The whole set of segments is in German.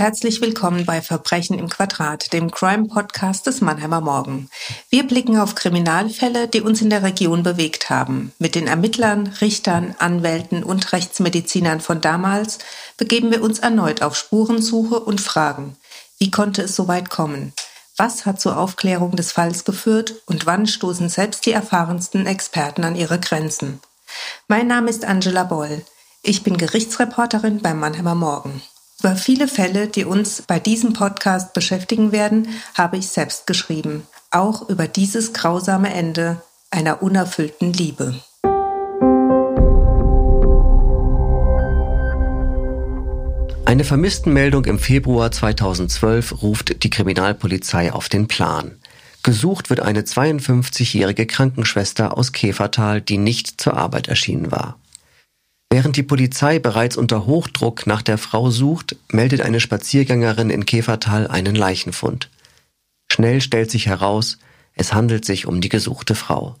herzlich willkommen bei Verbrechen im Quadrat, dem Crime-Podcast des Mannheimer Morgen. Wir blicken auf Kriminalfälle, die uns in der Region bewegt haben. Mit den Ermittlern, Richtern, Anwälten und Rechtsmedizinern von damals begeben wir uns erneut auf Spurensuche und fragen, wie konnte es so weit kommen? Was hat zur Aufklärung des Falls geführt und wann stoßen selbst die erfahrensten Experten an ihre Grenzen? Mein Name ist Angela Boll. Ich bin Gerichtsreporterin beim Mannheimer Morgen. Über viele Fälle, die uns bei diesem Podcast beschäftigen werden, habe ich selbst geschrieben. Auch über dieses grausame Ende einer unerfüllten Liebe. Eine Vermisstenmeldung im Februar 2012 ruft die Kriminalpolizei auf den Plan. Gesucht wird eine 52-jährige Krankenschwester aus Käfertal, die nicht zur Arbeit erschienen war. Während die Polizei bereits unter Hochdruck nach der Frau sucht, meldet eine Spaziergängerin in Käfertal einen Leichenfund. Schnell stellt sich heraus, es handelt sich um die gesuchte Frau.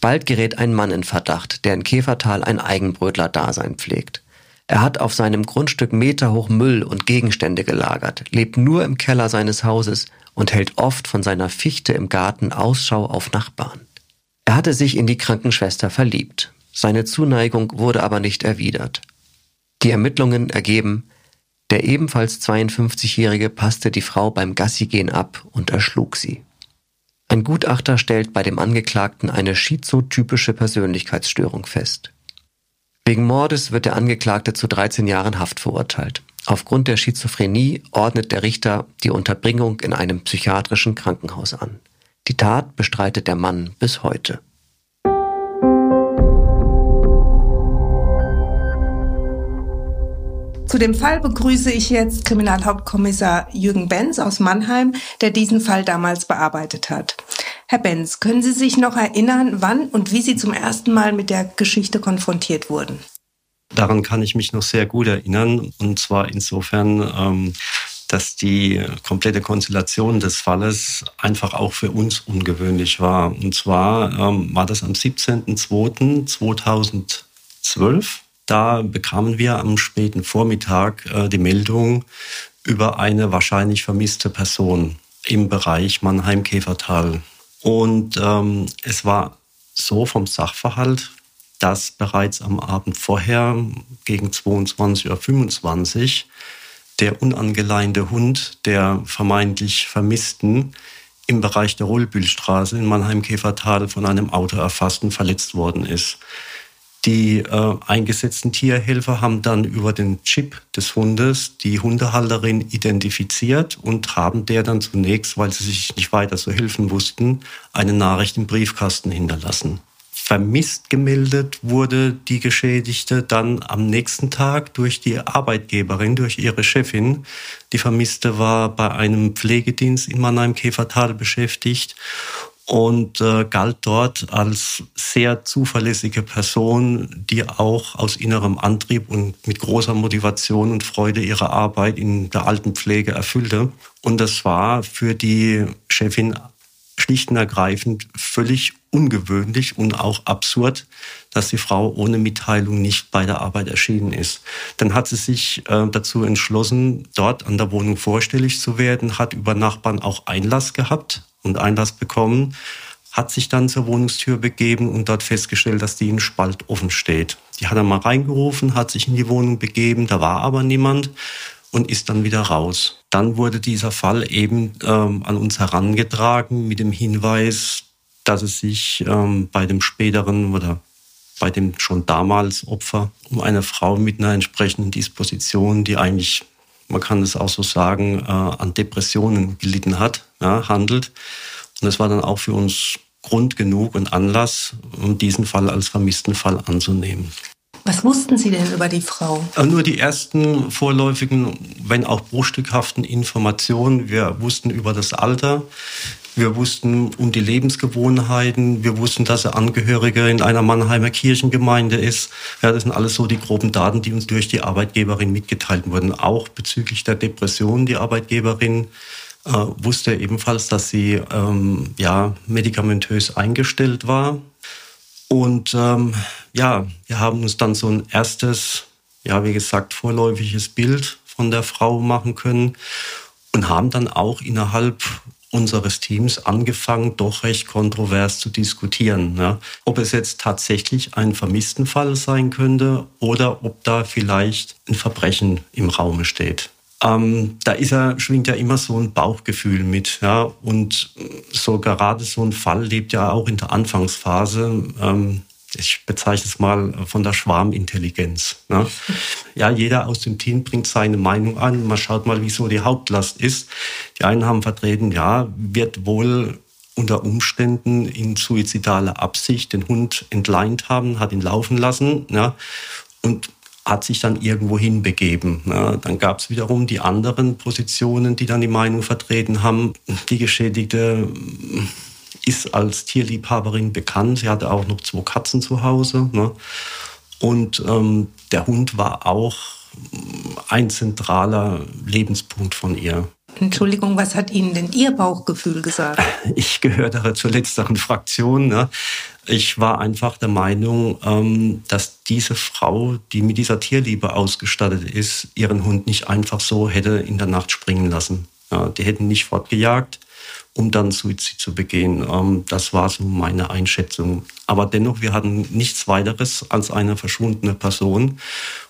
Bald gerät ein Mann in Verdacht, der in Käfertal ein Eigenbrötler-Dasein pflegt. Er hat auf seinem Grundstück meterhoch Müll und Gegenstände gelagert, lebt nur im Keller seines Hauses und hält oft von seiner Fichte im Garten Ausschau auf Nachbarn. Er hatte sich in die Krankenschwester verliebt. Seine Zuneigung wurde aber nicht erwidert. Die Ermittlungen ergeben, der ebenfalls 52-Jährige passte die Frau beim Gassigehen ab und erschlug sie. Ein Gutachter stellt bei dem Angeklagten eine schizotypische Persönlichkeitsstörung fest. Wegen Mordes wird der Angeklagte zu 13 Jahren Haft verurteilt. Aufgrund der Schizophrenie ordnet der Richter die Unterbringung in einem psychiatrischen Krankenhaus an. Die Tat bestreitet der Mann bis heute. Zu dem Fall begrüße ich jetzt Kriminalhauptkommissar Jürgen Benz aus Mannheim, der diesen Fall damals bearbeitet hat. Herr Benz, können Sie sich noch erinnern, wann und wie Sie zum ersten Mal mit der Geschichte konfrontiert wurden? Daran kann ich mich noch sehr gut erinnern. Und zwar insofern, ähm, dass die komplette Konstellation des Falles einfach auch für uns ungewöhnlich war. Und zwar ähm, war das am 17.02.2012 da bekamen wir am späten Vormittag äh, die Meldung über eine wahrscheinlich vermisste Person im Bereich Mannheim-Käfertal. Und ähm, es war so vom Sachverhalt, dass bereits am Abend vorher gegen 22.25 Uhr der unangeleinte Hund der vermeintlich Vermissten im Bereich der Rollbühlstraße in Mannheim-Käfertal von einem Auto erfasst und verletzt worden ist. Die äh, eingesetzten Tierhelfer haben dann über den Chip des Hundes die Hundehalterin identifiziert und haben der dann zunächst, weil sie sich nicht weiter so helfen wussten, eine Nachricht im Briefkasten hinterlassen. Vermisst gemeldet wurde die Geschädigte dann am nächsten Tag durch die Arbeitgeberin, durch ihre Chefin. Die Vermisste war bei einem Pflegedienst in Mannheim-Käfertal beschäftigt und äh, galt dort als sehr zuverlässige Person, die auch aus innerem Antrieb und mit großer Motivation und Freude ihre Arbeit in der Altenpflege erfüllte. Und das war für die Chefin schlicht und ergreifend völlig ungewöhnlich und auch absurd, dass die Frau ohne Mitteilung nicht bei der Arbeit erschienen ist. Dann hat sie sich äh, dazu entschlossen, dort an der Wohnung vorstellig zu werden, hat über Nachbarn auch Einlass gehabt und Einlass bekommen, hat sich dann zur Wohnungstür begeben und dort festgestellt, dass die in Spalt offen steht. Die hat er mal reingerufen, hat sich in die Wohnung begeben, da war aber niemand und ist dann wieder raus. Dann wurde dieser Fall eben ähm, an uns herangetragen mit dem Hinweis, dass es sich ähm, bei dem späteren oder bei dem schon damals Opfer um eine Frau mit einer entsprechenden Disposition, die eigentlich man kann es auch so sagen, äh, an Depressionen gelitten hat, ja, handelt. Und das war dann auch für uns Grund genug und Anlass, um diesen Fall als vermissten Fall anzunehmen. Was wussten Sie denn über die Frau? Äh, nur die ersten vorläufigen, wenn auch bruchstückhaften Informationen. Wir wussten über das Alter, wir wussten um die Lebensgewohnheiten. Wir wussten, dass er Angehöriger in einer Mannheimer Kirchengemeinde ist. Ja, das sind alles so die groben Daten, die uns durch die Arbeitgeberin mitgeteilt wurden. Auch bezüglich der Depression. Die Arbeitgeberin äh, wusste ebenfalls, dass sie ähm, ja, medikamentös eingestellt war. Und ähm, ja, wir haben uns dann so ein erstes, ja, wie gesagt, vorläufiges Bild von der Frau machen können und haben dann auch innerhalb unseres Teams angefangen, doch recht kontrovers zu diskutieren. Ja. Ob es jetzt tatsächlich ein Vermisstenfall sein könnte oder ob da vielleicht ein Verbrechen im Raume steht. Ähm, da ist er, schwingt ja immer so ein Bauchgefühl mit. Ja. Und so gerade so ein Fall lebt ja auch in der Anfangsphase. Ähm, ich bezeichne es mal von der Schwarmintelligenz. Ne? Ja, jeder aus dem Team bringt seine Meinung an. Man schaut mal, wieso die Hauptlast ist. Die einen haben vertreten, ja, wird wohl unter Umständen in suizidaler Absicht den Hund entleint haben, hat ihn laufen lassen ja, und hat sich dann irgendwo hinbegeben. Ja, dann gab es wiederum die anderen Positionen, die dann die Meinung vertreten haben, die Geschädigte ist als Tierliebhaberin bekannt. Sie hatte auch noch zwei Katzen zu Hause. Ne? Und ähm, der Hund war auch ein zentraler Lebenspunkt von ihr. Entschuldigung, was hat Ihnen denn Ihr Bauchgefühl gesagt? Ich gehörte zur letzteren Fraktion. Ne? Ich war einfach der Meinung, ähm, dass diese Frau, die mit dieser Tierliebe ausgestattet ist, ihren Hund nicht einfach so hätte in der Nacht springen lassen. Die hätten nicht fortgejagt um dann Suizid zu begehen. Ähm, das war so meine Einschätzung. Aber dennoch, wir hatten nichts weiteres als eine verschwundene Person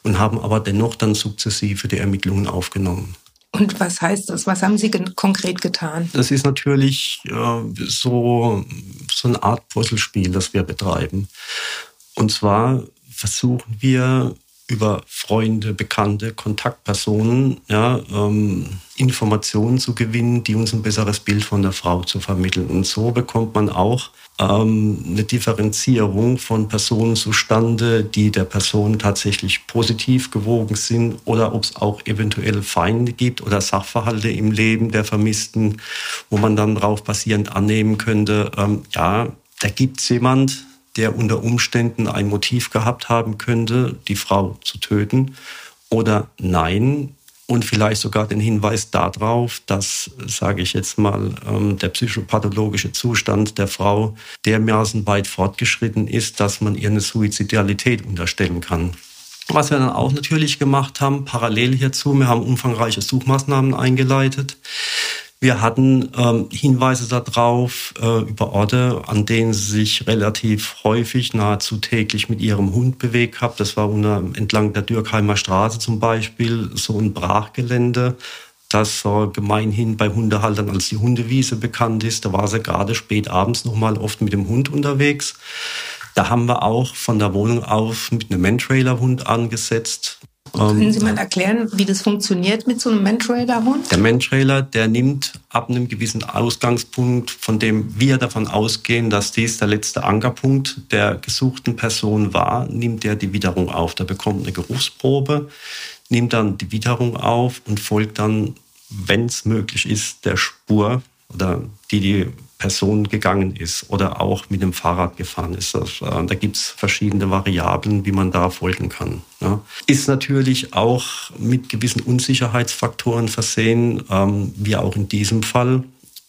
und haben aber dennoch dann sukzessive die Ermittlungen aufgenommen. Und was heißt das? Was haben Sie konkret getan? Das ist natürlich äh, so, so eine Art Puzzlespiel, das wir betreiben. Und zwar versuchen wir über Freunde, Bekannte, Kontaktpersonen ja, ähm, Informationen zu gewinnen, die uns ein besseres Bild von der Frau zu vermitteln. Und so bekommt man auch ähm, eine Differenzierung von Personen zustande, die der Person tatsächlich positiv gewogen sind oder ob es auch eventuell Feinde gibt oder Sachverhalte im Leben der Vermissten, wo man dann darauf basierend annehmen könnte, ähm, ja, da gibt es jemand, der unter Umständen ein Motiv gehabt haben könnte, die Frau zu töten, oder nein, und vielleicht sogar den Hinweis darauf, dass, sage ich jetzt mal, ähm, der psychopathologische Zustand der Frau dermaßen weit fortgeschritten ist, dass man ihr eine Suizidalität unterstellen kann. Was wir dann auch natürlich gemacht haben, parallel hierzu, wir haben umfangreiche Suchmaßnahmen eingeleitet. Wir hatten ähm, Hinweise darauf äh, über Orte, an denen sie sich relativ häufig, nahezu täglich mit ihrem Hund bewegt haben. Das war unter, entlang der Dürkheimer Straße zum Beispiel so ein Brachgelände, das äh, gemeinhin bei Hundehaltern als die Hundewiese bekannt ist. Da war sie gerade spät abends noch mal oft mit dem Hund unterwegs. Da haben wir auch von der Wohnung auf mit einem Mantrailer-Hund angesetzt. Können Sie mal erklären, wie das funktioniert mit so einem Mantrailer-Hund? Der Mantrailer, der nimmt ab einem gewissen Ausgangspunkt, von dem wir davon ausgehen, dass dies der letzte Ankerpunkt der gesuchten Person war, nimmt er die Witterung auf. Der bekommt eine Geruchsprobe, nimmt dann die Witterung auf und folgt dann, wenn es möglich ist, der Spur oder die die Person gegangen ist oder auch mit dem Fahrrad gefahren ist. Äh, da gibt es verschiedene Variablen, wie man da folgen kann. Ist natürlich auch mit gewissen Unsicherheitsfaktoren versehen, ähm, wie auch in diesem Fall.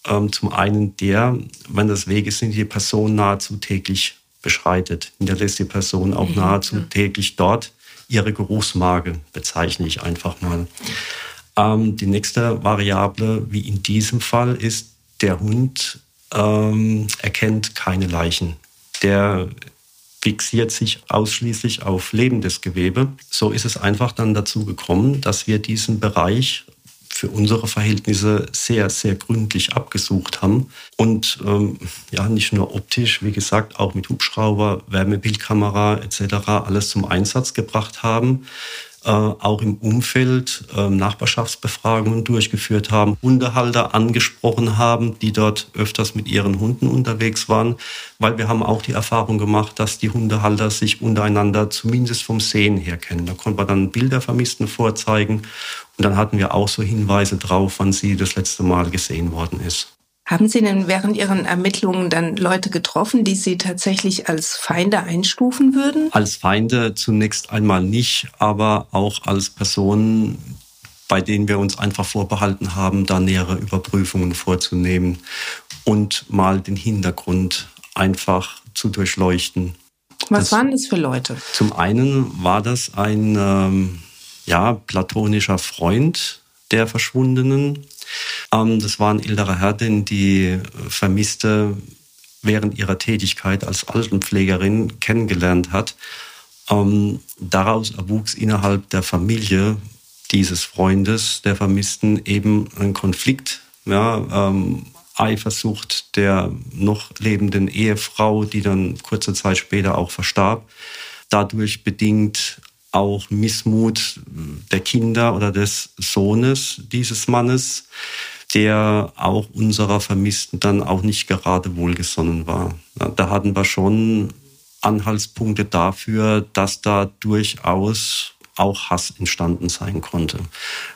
Ähm, zum einen der, wenn das Wege sind, die Person nahezu täglich beschreitet, hinterlässt die Person auch mhm. nahezu täglich dort ihre Geruchsmarke, bezeichne ich einfach mal. Ähm, die nächste Variable, wie in diesem Fall, ist, der Hund ähm, erkennt keine Leichen. Der fixiert sich ausschließlich auf lebendes Gewebe. So ist es einfach dann dazu gekommen, dass wir diesen Bereich für unsere Verhältnisse sehr, sehr gründlich abgesucht haben und ähm, ja, nicht nur optisch, wie gesagt, auch mit Hubschrauber, Wärmebildkamera etc. alles zum Einsatz gebracht haben auch im Umfeld äh, Nachbarschaftsbefragungen durchgeführt haben, Hundehalter angesprochen haben, die dort öfters mit ihren Hunden unterwegs waren, weil wir haben auch die Erfahrung gemacht, dass die Hundehalter sich untereinander zumindest vom Sehen her kennen. Da konnte man dann Bilder Vermissten vorzeigen und dann hatten wir auch so Hinweise drauf, wann sie das letzte Mal gesehen worden ist. Haben Sie denn während Ihren Ermittlungen dann Leute getroffen, die Sie tatsächlich als Feinde einstufen würden? Als Feinde zunächst einmal nicht, aber auch als Personen, bei denen wir uns einfach vorbehalten haben, da nähere Überprüfungen vorzunehmen und mal den Hintergrund einfach zu durchleuchten. Was das, waren das für Leute? Zum einen war das ein ähm, ja, platonischer Freund der Verschwundenen. Ähm, das war ein älterer Herr, den die Vermisste während ihrer Tätigkeit als Altenpflegerin kennengelernt hat. Ähm, daraus erwuchs innerhalb der Familie dieses Freundes der Vermissten eben ein Konflikt, ja, ähm, Eifersucht der noch lebenden Ehefrau, die dann kurze Zeit später auch verstarb. Dadurch bedingt auch Missmut der Kinder oder des Sohnes dieses Mannes, der auch unserer Vermissten dann auch nicht gerade wohlgesonnen war. Da hatten wir schon Anhaltspunkte dafür, dass da durchaus auch Hass entstanden sein konnte,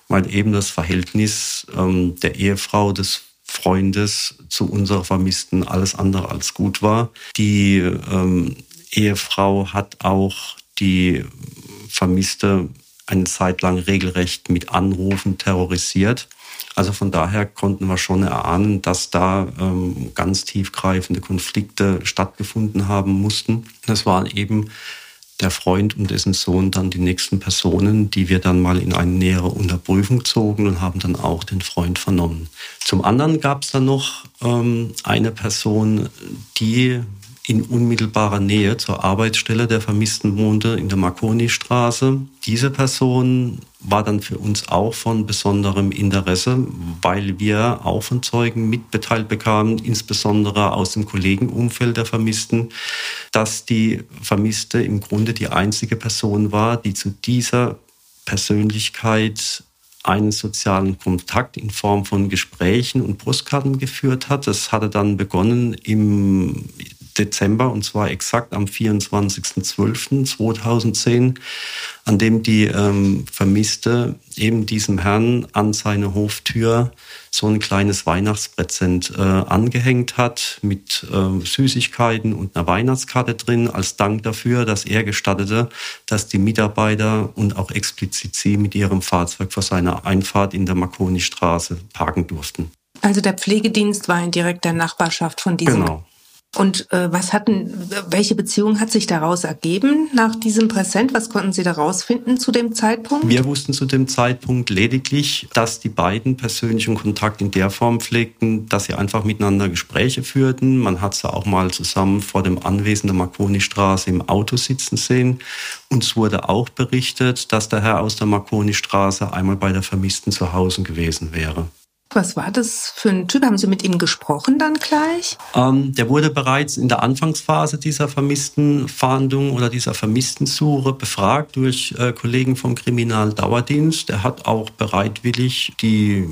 weil eben das Verhältnis ähm, der Ehefrau des Freundes zu unserer Vermissten alles andere als gut war. Die ähm, Ehefrau hat auch die Vermisste eine Zeit lang regelrecht mit Anrufen terrorisiert. Also von daher konnten wir schon erahnen, dass da ähm, ganz tiefgreifende Konflikte stattgefunden haben mussten. Das waren eben der Freund und dessen Sohn dann die nächsten Personen, die wir dann mal in eine nähere Unterprüfung zogen und haben dann auch den Freund vernommen. Zum anderen gab es dann noch ähm, eine Person, die in unmittelbarer Nähe zur Arbeitsstelle der Vermissten wohnte, in der Marconi-Straße. Diese Person war dann für uns auch von besonderem Interesse, weil wir auch von Zeugen mitbeteiligt bekamen, insbesondere aus dem Kollegenumfeld der Vermissten, dass die Vermisste im Grunde die einzige Person war, die zu dieser Persönlichkeit einen sozialen Kontakt in Form von Gesprächen und Postkarten geführt hat. Das hatte dann begonnen im Dezember und zwar exakt am 24.12.2010, an dem die ähm, Vermisste eben diesem Herrn an seine Hoftür so ein kleines Weihnachtspräsent äh, angehängt hat mit äh, Süßigkeiten und einer Weihnachtskarte drin als Dank dafür, dass er gestattete, dass die Mitarbeiter und auch explizit sie mit ihrem Fahrzeug vor seiner Einfahrt in der Marconi-Straße parken durften. Also der Pflegedienst war in direkter Nachbarschaft von diesem Genau. Und äh, was hatten, welche Beziehung hat sich daraus ergeben nach diesem Präsent? Was konnten Sie daraus finden zu dem Zeitpunkt? Wir wussten zu dem Zeitpunkt lediglich, dass die beiden persönlichen Kontakt in der Form pflegten, dass sie einfach miteinander Gespräche führten. Man hat sie auch mal zusammen vor dem Anwesen der Marconi-Straße im Auto sitzen sehen. Uns wurde auch berichtet, dass der Herr aus der Marconi-Straße einmal bei der Vermissten zu Hause gewesen wäre. Was war das für ein Typ? Haben Sie mit ihm gesprochen dann gleich? Ähm, der wurde bereits in der Anfangsphase dieser vermissten Fahndung oder dieser vermissten Suche befragt durch äh, Kollegen vom Kriminaldauerdienst. Er hat auch bereitwillig die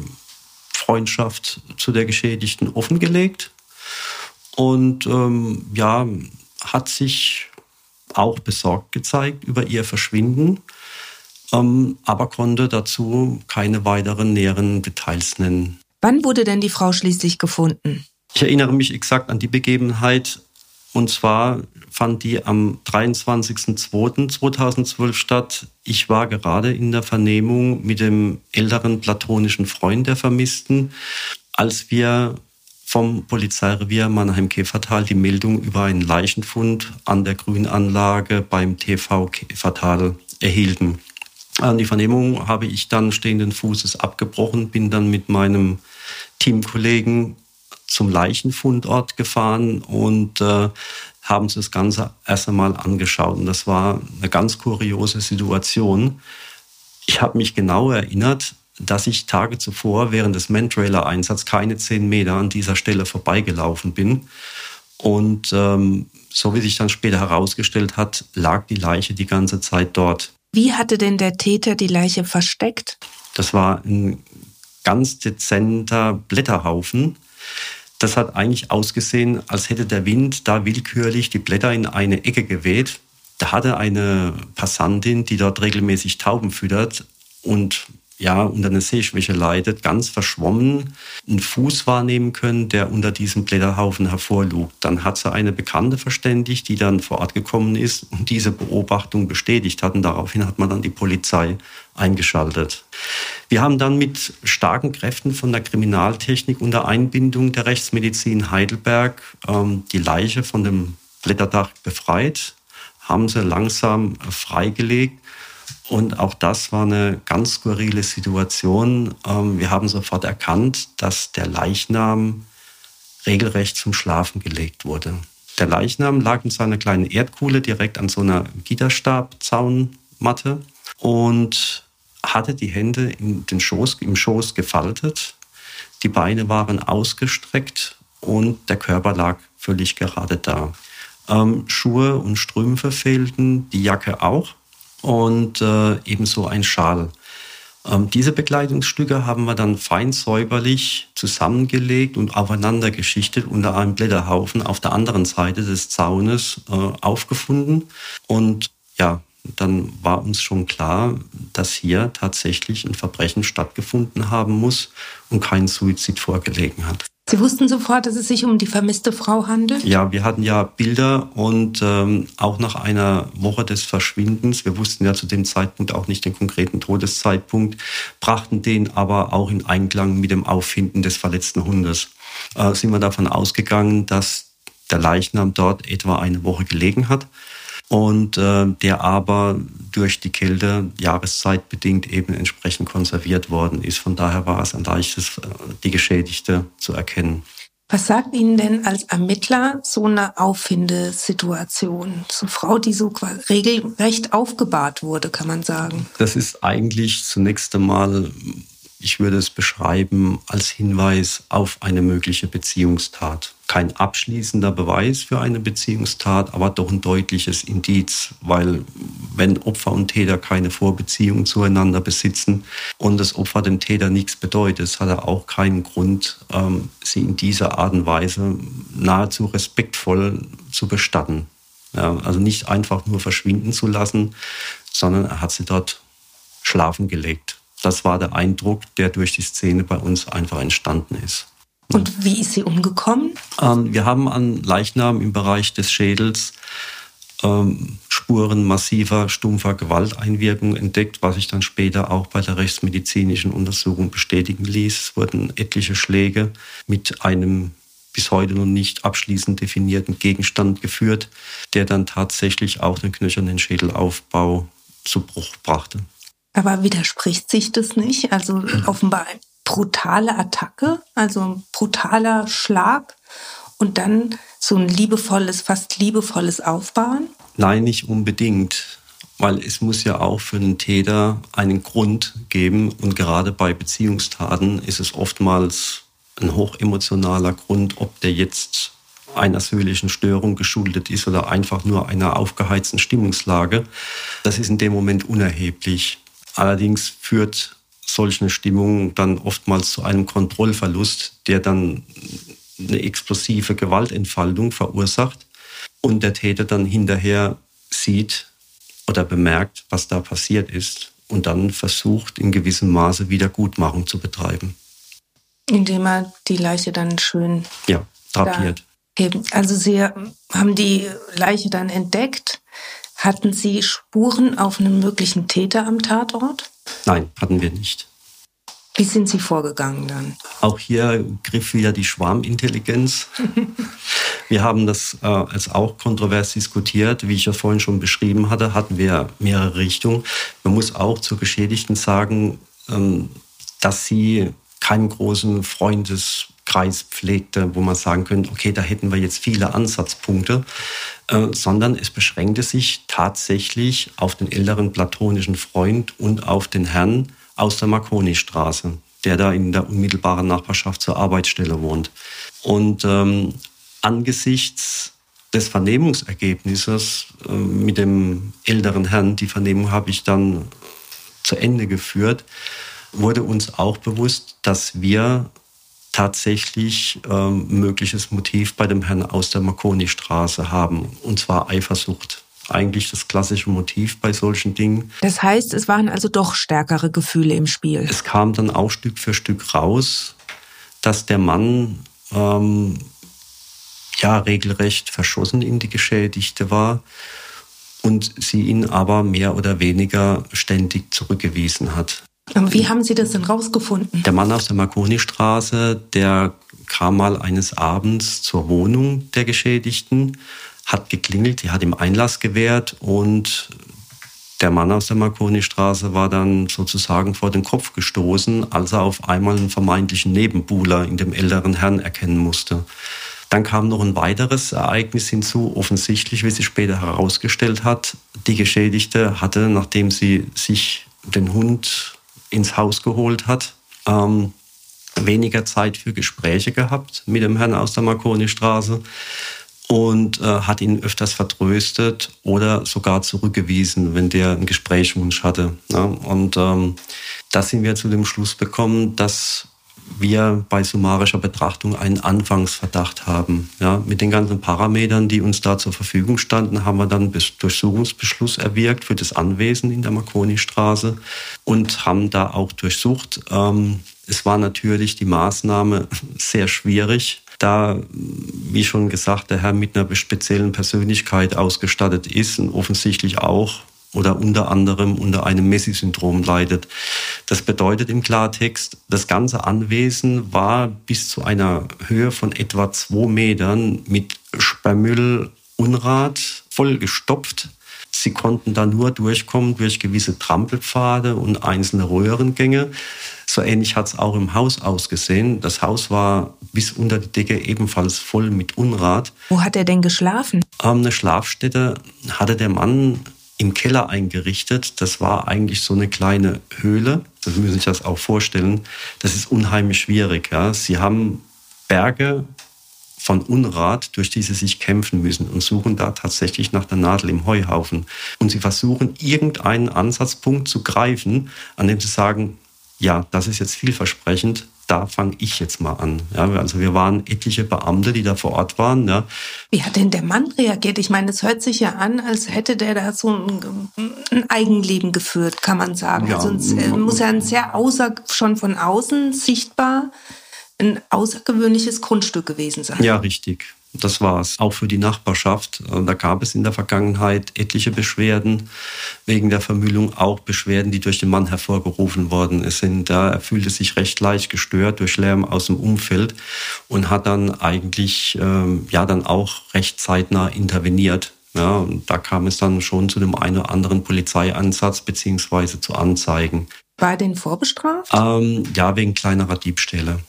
Freundschaft zu der Geschädigten offengelegt und ähm, ja, hat sich auch besorgt gezeigt über ihr Verschwinden ähm, aber konnte dazu keine weiteren näheren Details nennen. Wann wurde denn die Frau schließlich gefunden? Ich erinnere mich exakt an die Begebenheit. Und zwar fand die am 23.02.2012 statt. Ich war gerade in der Vernehmung mit dem älteren platonischen Freund der Vermissten, als wir vom Polizeirevier Mannheim-Käfertal die Meldung über einen Leichenfund an der Grünanlage beim TV Käfertal erhielten. Die Vernehmung habe ich dann stehenden Fußes abgebrochen, bin dann mit meinem Teamkollegen zum Leichenfundort gefahren und äh, haben uns das Ganze erst einmal angeschaut. Und das war eine ganz kuriose Situation. Ich habe mich genau erinnert, dass ich Tage zuvor während des Mantrailer-Einsatzes keine zehn Meter an dieser Stelle vorbeigelaufen bin. Und ähm, so wie sich dann später herausgestellt hat, lag die Leiche die ganze Zeit dort. Wie hatte denn der Täter die Leiche versteckt? Das war ein ganz dezenter Blätterhaufen. Das hat eigentlich ausgesehen, als hätte der Wind da willkürlich die Blätter in eine Ecke geweht. Da hatte eine Passantin, die dort regelmäßig Tauben füttert und ja, unter einer Sehschwäche leidet, ganz verschwommen einen Fuß wahrnehmen können, der unter diesem Blätterhaufen hervorlugt. Dann hat sie eine Bekannte verständigt, die dann vor Ort gekommen ist und diese Beobachtung bestätigt hat. Und daraufhin hat man dann die Polizei eingeschaltet. Wir haben dann mit starken Kräften von der Kriminaltechnik unter Einbindung der Rechtsmedizin Heidelberg ähm, die Leiche von dem Blätterdach befreit, haben sie langsam freigelegt Und auch das war eine ganz skurrile Situation. Ähm, wir haben sofort erkannt, dass der Leichnam regelrecht zum Schlafen gelegt wurde. Der Leichnam lag in seiner kleinen Erdkuhle direkt an so einer Gitterstabzaunmatte und hatte die Hände in den Schoß, im Schoß gefaltet. Die Beine waren ausgestreckt und der Körper lag völlig gerade da. Ähm, Schuhe und Strümpfe fehlten, die Jacke auch und äh, ebenso ein Schal. Ähm, diese Bekleidungsstücke haben wir dann fein säuberlich zusammengelegt und aufeinander geschichtet unter einem Blätterhaufen auf der anderen Seite des Zaunes äh, aufgefunden. Und ja, dann war uns schon klar, dass hier tatsächlich ein Verbrechen stattgefunden haben muss und kein Suizid vorgelegen hat. Sie wussten sofort, dass es sich um die vermisste Frau handelt? Ja, wir hatten ja Bilder und ähm, auch nach einer Woche des Verschwindens, wir wussten ja zu dem Zeitpunkt auch nicht den konkreten Todeszeitpunkt, brachten den aber auch in Einklang mit dem Auffinden des verletzten Hundes. Äh, sind wir davon ausgegangen, dass der Leichnam dort etwa eine Woche gelegen hat und äh, der aber durch die Kälte jahreszeitbedingt eben entsprechend konserviert worden ist. Von daher war es ein leichtes, äh, die Geschädigte zu erkennen. Was sagt Ihnen denn als Ermittler so eine Auffindesituation? So eine Frau, die so regelrecht aufgebahrt wurde, kann man sagen. Das ist eigentlich zunächst einmal ich würde es beschreiben als Hinweis auf eine mögliche Beziehungstat. Kein abschließender Beweis für eine Beziehungstat, aber doch ein deutliches Indiz, weil wenn Opfer und Täter keine Vorbeziehung zueinander besitzen und das Opfer dem Täter nichts bedeutet, hat er auch keinen Grund, ähm, sie in dieser Art und Weise nahezu respektvoll zu bestatten. Also nicht einfach nur verschwinden zu lassen, sondern er hat sie dort schlafen gelegt. Das war der Eindruck, der durch die Szene bei uns einfach entstanden ist. Und wie ist sie umgekommen? Ähm, wir haben an Leichnam im Bereich des Schädels ähm, Spuren massiver, stumpfer Gewalteinwirkung entdeckt, was sich dann später auch bei der rechtsmedizinischen Untersuchung bestätigen ließ. Es wurden etliche Schläge mit einem bis heute noch nicht abschließend definierten Gegenstand geführt, der dann tatsächlich auch den knöchernen Schädelaufbau zu Bruch brachte. Aber widerspricht sich das nicht? Also mhm. offenbar brutale Attacke, also ein brutaler Schlag und dann so ein liebevolles, fast liebevolles Aufbauen? Nein, nicht unbedingt, weil es muss ja auch für einen Täter einen Grund geben und gerade bei Beziehungstaten ist es oftmals ein hochemotionaler Grund, ob der jetzt einer seelischen Störung geschuldet ist oder einfach nur einer aufgeheizten Stimmungslage. Das ist in dem Moment unerheblich. Allerdings führt solche Stimmung dann oftmals zu einem Kontrollverlust, der dann eine explosive Gewaltentfaltung verursacht und der Täter dann hinterher sieht oder bemerkt, was da passiert ist und dann versucht, in gewissem Maße Wiedergutmachung zu betreiben. Indem er die Leiche dann schön ja, drapiert. Also Sie haben die Leiche dann entdeckt hatten Sie Spuren auf einen möglichen Täter am Tatort? Nein, hatten wir nicht. Wie sind Sie vorgegangen dann? Auch hier griff wieder die Schwarmintelligenz. wir haben das äh, als auch kontrovers diskutiert. Wie ich ja vorhin schon beschrieben hatte, hatten wir mehrere Richtungen. Man muss auch zur Geschädigten sagen, ähm, dass sie keinen großen Freundes Kreis pflegte, wo man sagen könnte, okay, da hätten wir jetzt viele Ansatzpunkte, äh, sondern es beschränkte sich tatsächlich auf den älteren platonischen Freund und auf den Herrn aus der Marconi-Straße, der da in der unmittelbaren Nachbarschaft zur Arbeitsstelle wohnt. Und ähm, angesichts des Vernehmungsergebnisses äh, mit dem älteren Herrn, die Vernehmung habe ich dann zu Ende geführt, wurde uns auch bewusst, dass wir tatsächlich ähm, mögliches Motiv bei dem Herrn aus der Marconi-Straße haben, und zwar Eifersucht. Eigentlich das klassische Motiv bei solchen Dingen. Das heißt, es waren also doch stärkere Gefühle im Spiel. Es kam dann auch Stück für Stück raus, dass der Mann ähm, ja regelrecht verschossen in die Geschädigte war und sie ihn aber mehr oder weniger ständig zurückgewiesen hat. Wie haben Sie das denn rausgefunden? Der Mann aus der Marconi-Straße, der kam mal eines Abends zur Wohnung der Geschädigten, hat geklingelt, die hat ihm Einlass gewährt und der Mann aus der Marconi-Straße war dann sozusagen vor den Kopf gestoßen, als er auf einmal einen vermeintlichen Nebenbuhler in dem älteren Herrn erkennen musste. Dann kam noch ein weiteres Ereignis hinzu. Offensichtlich, wie sich später herausgestellt hat, die Geschädigte hatte, nachdem sie sich den Hund ins Haus geholt hat, ähm, weniger Zeit für Gespräche gehabt mit dem Herrn aus der Marconi-Straße und äh, hat ihn öfters vertröstet oder sogar zurückgewiesen, wenn der einen Gesprächswunsch hatte. Ja? Und ähm, da sind wir zu dem Schluss gekommen, dass wir bei summarischer Betrachtung einen Anfangsverdacht haben. Ja, mit den ganzen Parametern, die uns da zur Verfügung standen, haben wir dann Durchsuchungsbeschluss erwirkt für das Anwesen in der Marconi-Straße und haben da auch durchsucht. Ähm, es war natürlich die Maßnahme sehr schwierig, da, wie schon gesagt, der Herr mit einer speziellen Persönlichkeit ausgestattet ist und offensichtlich auch oder unter anderem unter einem Messi-Syndrom leidet. Das bedeutet im Klartext, das ganze Anwesen war bis zu einer Höhe von etwa zwei Metern mit Sperrmüll, Unrat vollgestopft. Sie konnten da nur durchkommen durch gewisse Trampelpfade und einzelne Röhrengänge. So ähnlich hat es auch im Haus ausgesehen. Das Haus war bis unter die Decke ebenfalls voll mit Unrat. Wo hat er denn geschlafen? Ähm, eine Schlafstätte hatte der Mann im Keller eingerichtet. Das war eigentlich so eine kleine Höhle. Das müssen sich das auch vorstellen. Das ist unheimlich schwierig. Ja. Sie haben Berge von Unrat, durch die sie sich kämpfen müssen und suchen da tatsächlich nach der Nadel im Heuhaufen. Und sie versuchen irgendeinen Ansatzpunkt zu greifen, an dem sie sagen, ja, das ist jetzt vielversprechend, da fange ich jetzt mal an. Ja, also wir waren etliche Beamte, die da vor Ort waren. Ja. Wie hat denn der Mann reagiert? Ich meine, es hört sich ja an, als hätte der da so ein, ein Eigenleben geführt, kann man sagen. Ja, also es muss ja ein sehr außer, schon von außen sichtbar ein außergewöhnliches Grundstück gewesen sein. Ja, richtig. Das war es. Auch für die Nachbarschaft. Da gab es in der Vergangenheit etliche Beschwerden wegen der Vermüllung, auch Beschwerden, die durch den Mann hervorgerufen worden sind. Da er fühlte sich recht leicht gestört durch Lärm aus dem Umfeld und hat dann eigentlich ähm, ja dann auch recht zeitnah interveniert. Ja, und da kam es dann schon zu dem einen oder anderen Polizeieinsatz beziehungsweise zu Anzeigen. War denn vorbestraft? Ähm, ja, wegen kleinerer Diebstähle.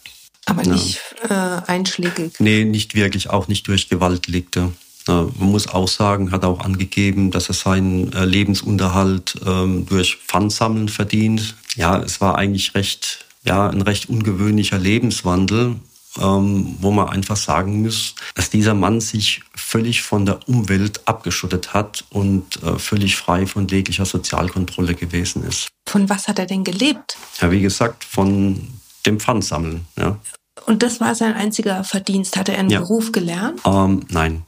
Aber nicht äh, einschlägig. Nee, nicht wirklich, auch nicht durch Gewaltdelikte. man muss auch sagen, hat auch angegeben, dass er seinen äh, Lebensunterhalt ähm, durch Pfandsammeln verdient. Ja, es war eigentlich recht, ja, ein recht ungewöhnlicher Lebenswandel, ähm, wo man einfach sagen muss, dass dieser Mann sich völlig von der Umwelt abgeschottet hat und äh, völlig frei von jeglicher Sozialkontrolle gewesen ist. Von was hat er denn gelebt? Ja, wie gesagt, von dem Pfandsammeln. Ja. Und das war sein einziger Verdienst. Hat er einen ja. Beruf gelernt? Ähm, nein,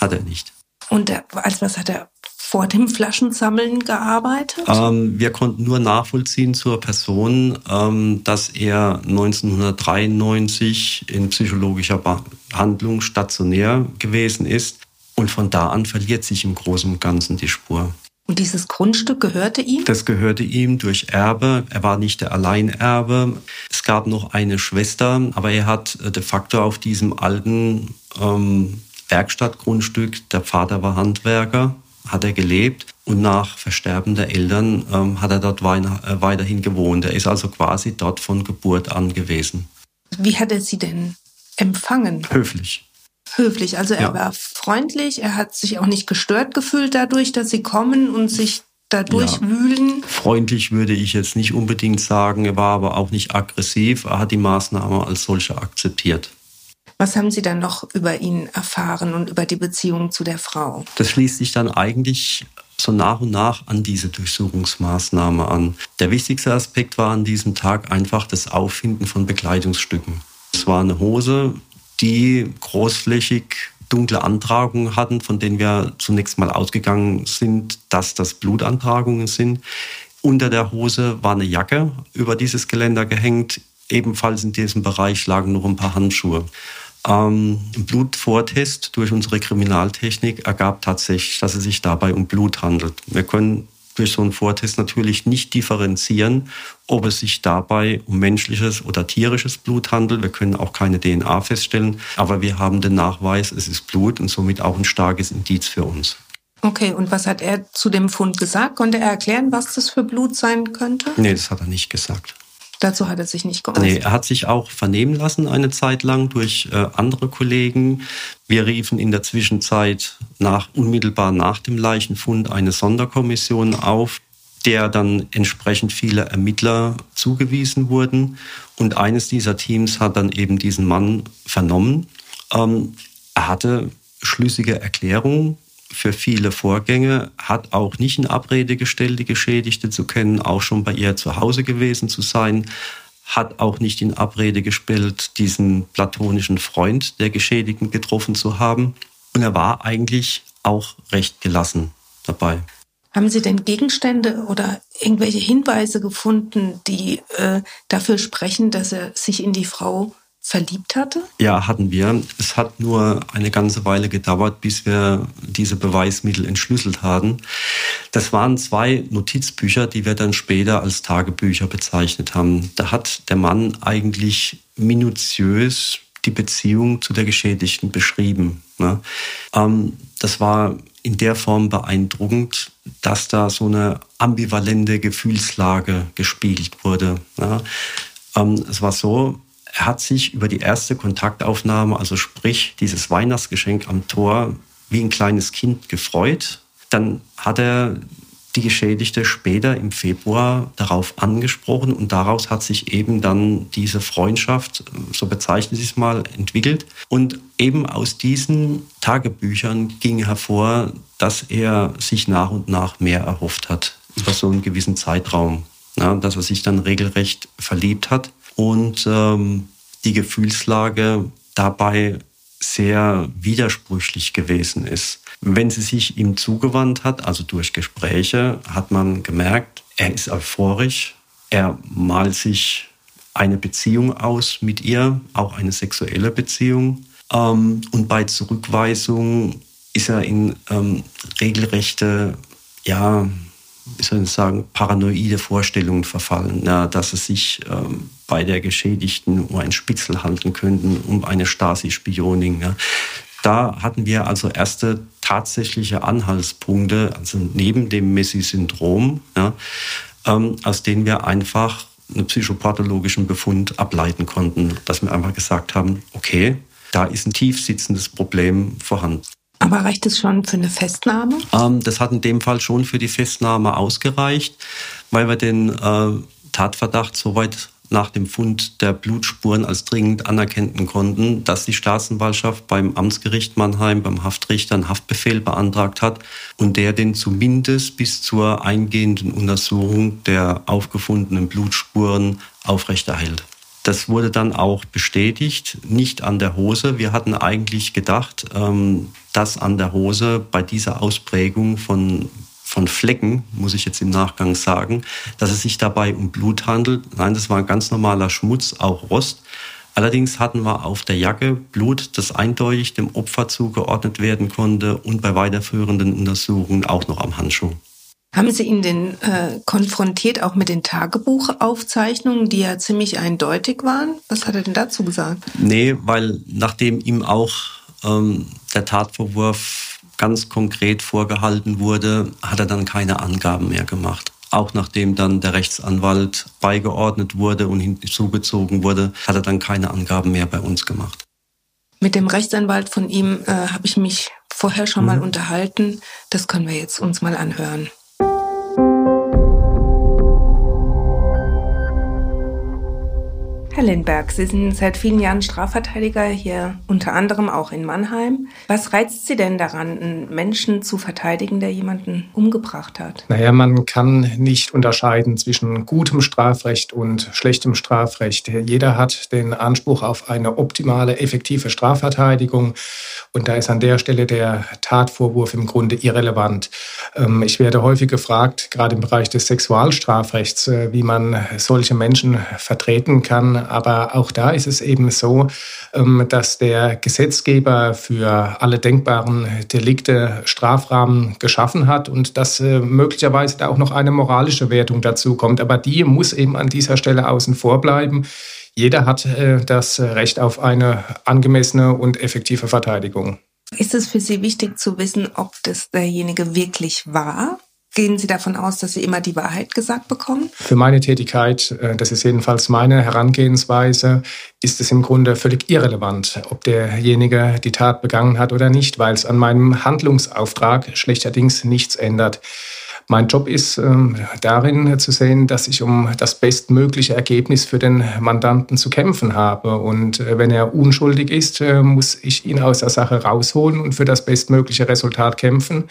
hat er nicht. Und er, als was hat er vor dem Flaschensammeln gearbeitet? Ähm, wir konnten nur nachvollziehen zur Person, ähm, dass er 1993 in psychologischer Behandlung stationär gewesen ist. Und von da an verliert sich im Großen und Ganzen die Spur. Und dieses Grundstück gehörte ihm? Das gehörte ihm durch Erbe. Er war nicht der Alleinerbe. Es gab noch eine Schwester, aber er hat äh, de facto auf diesem alten ähm, Werkstattgrundstück, der Vater war Handwerker, hat er gelebt und nach Versterben der Eltern ähm, hat er dort äh, weiterhin gewohnt. Er ist also quasi dort von Geburt an gewesen. Wie hat er sie denn empfangen? Höflich höflich. Also er ja. war freundlich, er hat sich auch nicht gestört gefühlt dadurch, dass sie kommen und sich dadurch ja. wühlen. Freundlich würde ich jetzt nicht unbedingt sagen, er war aber auch nicht aggressiv, er hat die Maßnahme als solche akzeptiert. Was haben Sie dann noch über ihn erfahren und über die Beziehung zu der Frau? Das schließt sich dann eigentlich so nach und nach an diese Durchsuchungsmaßnahme an. Der wichtigste Aspekt war an diesem Tag einfach das Auffinden von Bekleidungsstücken. Es war eine Hose, die großflächig dunkle Antragungen hatten, von denen wir zunächst mal ausgegangen sind, dass das Blutantragungen sind. Unter der Hose war eine Jacke über dieses Geländer gehängt. Ebenfalls in diesem Bereich lagen noch ein paar Handschuhe. Ähm, ein Blutvortest durch unsere Kriminaltechnik ergab tatsächlich, dass es sich dabei um Blut handelt. Wir können durch so einen Vortest natürlich nicht differenzieren, ob es sich dabei um menschliches oder tierisches Blut handelt. Wir können auch keine DNA feststellen, aber wir haben den Nachweis, es ist Blut und somit auch ein starkes Indiz für uns. Okay, und was hat er zu dem Fund gesagt? Konnte er erklären, was das für Blut sein könnte? Nee, das hat er nicht gesagt. Dazu hat er sich nicht geäußert. Nee, er hat sich auch vernehmen lassen eine Zeit lang durch äh, andere Kollegen. Wir riefen in der Zwischenzeit nach, unmittelbar nach dem Leichenfund eine Sonderkommission auf, der dann entsprechend viele Ermittler zugewiesen wurden. Und eines dieser Teams hat dann eben diesen Mann vernommen. Ähm, er hatte schlüssige Erklärungen für viele Vorgänge, hat auch nicht in Abrede gestellt, die Geschädigte zu kennen, auch schon bei ihr zu Hause gewesen zu sein, hat auch nicht in Abrede gestellt, diesen platonischen Freund der Geschädigten getroffen zu haben. Und er war eigentlich auch recht gelassen dabei. Haben Sie denn Gegenstände oder irgendwelche Hinweise gefunden, die äh, dafür sprechen, dass er sich in die Frau verliebt hatte? Ja, hatten wir. Es hat nur eine ganze Weile gedauert, bis wir diese Beweismittel entschlüsselt hatten. Das waren zwei Notizbücher, die wir dann später als Tagebücher bezeichnet haben. Da hat der Mann eigentlich minutiös die Beziehung zu der Geschädigten beschrieben. Ne? Ähm, das war in der Form beeindruckend, dass da so eine ambivalente Gefühlslage gespiegelt wurde. Ne? Ähm, es war so, er hat sich über die erste Kontaktaufnahme, also sprich dieses Weihnachtsgeschenk am Tor, wie ein kleines Kind gefreut. Dann hat er die Geschädigte später im Februar darauf angesprochen und daraus hat sich eben dann diese Freundschaft, so bezeichne ich es mal, entwickelt. Und eben aus diesen Tagebüchern ging hervor, dass er sich nach und nach mehr erhofft hat über so einen gewissen Zeitraum, ja, dass er sich dann regelrecht verliebt hat und ähm, die Gefühlslage dabei sehr widersprüchlich gewesen ist. Wenn sie sich ihm zugewandt hat, also durch Gespräche, hat man gemerkt, er ist euphorisch, er malt sich eine Beziehung aus mit ihr, auch eine sexuelle Beziehung. Ähm, und bei Zurückweisung ist er in ähm, regelrechte, ja, wie soll ich sagen, paranoide Vorstellungen verfallen, ja, dass es sich ähm, bei der Geschädigten um ein Spitzel handeln könnten, um eine Stasi-Spionin. Ja. Da hatten wir also erste tatsächliche Anhaltspunkte, also neben dem Messi-Syndrom, ja, ähm, aus denen wir einfach einen psychopathologischen Befund ableiten konnten, dass wir einfach gesagt haben, okay, da ist ein tief sitzendes Problem vorhanden. Aber reicht es schon für eine Festnahme? Ähm, das hat in dem Fall schon für die Festnahme ausgereicht, weil wir den äh, Tatverdacht soweit nach dem Fund der Blutspuren als dringend anerkennen konnten, dass die Staatsanwaltschaft beim Amtsgericht Mannheim, beim Haftrichter einen Haftbefehl beantragt hat und der den zumindest bis zur eingehenden Untersuchung der aufgefundenen Blutspuren aufrechterhält. Das wurde dann auch bestätigt, nicht an der Hose. Wir hatten eigentlich gedacht, ähm, dass an der Hose bei dieser Ausprägung von, von Flecken, muss ich jetzt im Nachgang sagen, dass es sich dabei um Blut handelt. Nein, das war ein ganz normaler Schmutz, auch Rost. Allerdings hatten wir auf der Jacke Blut, das eindeutig dem Opfer zugeordnet werden konnte und bei weiterführenden Untersuchungen auch noch am Handschuh. Haben Sie ihn denn äh, konfrontiert auch mit den Tagebuchaufzeichnungen, die ja ziemlich eindeutig waren? Was hat er denn dazu gesagt? Nee, weil nachdem ihm auch ähm, der Tatvorwurf ganz konkret vorgehalten wurde, hat er dann keine Angaben mehr gemacht. Auch nachdem dann der Rechtsanwalt beigeordnet wurde und hinzugezogen wurde, hat er dann keine Angaben mehr bei uns gemacht. Mit dem Rechtsanwalt von ihm äh, habe ich mich vorher schon mhm. mal unterhalten. Das können wir jetzt uns mal anhören. Herr Lindberg, Sie sind seit vielen Jahren Strafverteidiger hier, unter anderem auch in Mannheim. Was reizt Sie denn daran, einen Menschen zu verteidigen, der jemanden umgebracht hat? Naja, man kann nicht unterscheiden zwischen gutem Strafrecht und schlechtem Strafrecht. Jeder hat den Anspruch auf eine optimale, effektive Strafverteidigung. Und da ist an der Stelle der Tatvorwurf im Grunde irrelevant. Ähm, ich werde häufig gefragt, gerade im Bereich des Sexualstrafrechts, äh, wie man solche Menschen vertreten kann aber auch da ist es eben so, ähm, dass der Gesetzgeber für alle denkbaren Delikte Strafrahmen geschaffen hat und dass äh, möglicherweise da auch noch eine moralische Wertung dazu kommt. Aber die muss eben an dieser Stelle außen vor bleiben. Jeder hat äh, das Recht auf eine angemessene und effektive Verteidigung. Ist es für Sie wichtig zu wissen, ob das derjenige wirklich war? Gehen Sie davon aus, dass Sie immer die Wahrheit gesagt bekommen? Für meine Tätigkeit, äh, das ist jedenfalls meine Herangehensweise, ist es im Grunde völlig irrelevant, ob derjenige die Tat begangen hat oder nicht, weil es an meinem Handlungsauftrag schlechterdings nichts ändert. Mein Job ist ähm, darin zu sehen, dass ich um das bestmögliche Ergebnis für den Mandanten zu kämpfen habe. Und äh, wenn er unschuldig ist, äh, muss ich ihn aus der Sache rausholen und für das bestmögliche Resultat kämpfen.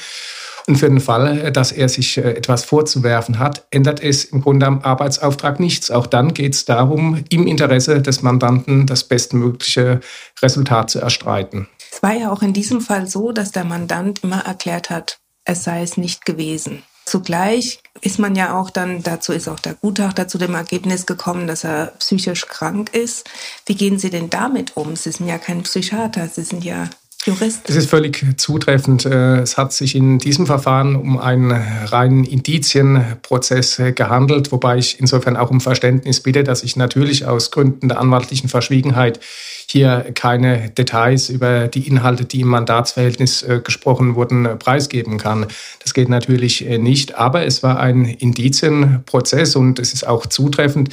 Und für den Fall, äh, dass er sich etwas vorzuwerfen hat, ändert es im Grunde am Arbeitsauftrag nichts. Auch dann geht es darum, im Interesse des Mandanten das bestmögliche Resultat zu erstreiten. Es war ja auch in diesem Fall so, dass der Mandant immer erklärt hat, es sei es nicht gewesen. Zugleich ist man ja auch dann, dazu ist auch der Gutachter zu dem Ergebnis gekommen, dass er psychisch krank ist. Wie gehen Sie denn damit um? Sie sind ja kein Psychiater, Sie sind ja Jurist. Es ist völlig zutreffend. Äh, es hat sich in diesem Verfahren um einen reinen Indizienprozess gehandelt, wobei ich insofern auch um Verständnis bitte, dass ich natürlich aus Gründen der anwaltlichen Verschwiegenheit hier keine Details über die Inhalte, die im Mandatsverhältnis äh, gesprochen wurden, äh, preisgeben kann. Das geht natürlich äh, nicht, aber es war ein Indizienprozess und es ist auch zutreffend,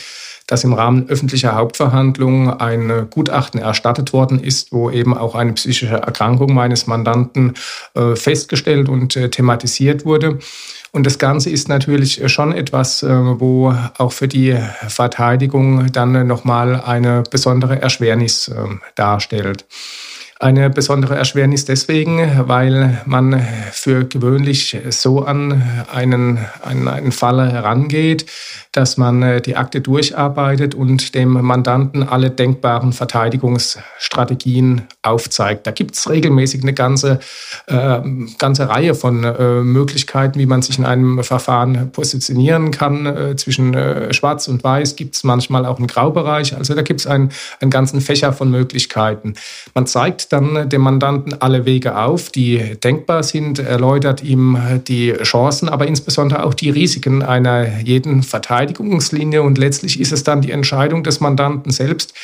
dass im Rahmen öffentlicher Hauptverhandlungen ein Gutachten erstattet worden ist, wo eben auch eine psychische Erkrankung meines Mandanten äh, festgestellt und äh, thematisiert wurde. Und das Ganze ist natürlich schon etwas, äh, wo auch für die Verteidigung dann nochmal eine besondere Erschwernis darstellt. Eine besondere Erschwernis deswegen, weil man für gewöhnlich so an einen, an einen Fall herangeht, dass man äh, die Akte durcharbeitet und dem Mandanten alle denkbaren Verteidigungsstrategien aufzeigt. Da gibt es regelmäßig eine ganze, äh, ganze Reihe von äh, Möglichkeiten, wie man sich in einem Verfahren positionieren kann. Äh, zwischen äh, Schwarz und Weiß gibt es manchmal auch einen Graubereich. Also da gibt es einen, einen ganzen Fächer von Möglichkeiten. Man zeigt dann dem Mandanten alle Wege auf, die denkbar sind, erläutert ihm die Chancen, aber insbesondere auch die Risiken einer jeden Verteidigung Verteidigungslinie. Und letztlich ist es dann die Entscheidung des Mandanten selbst,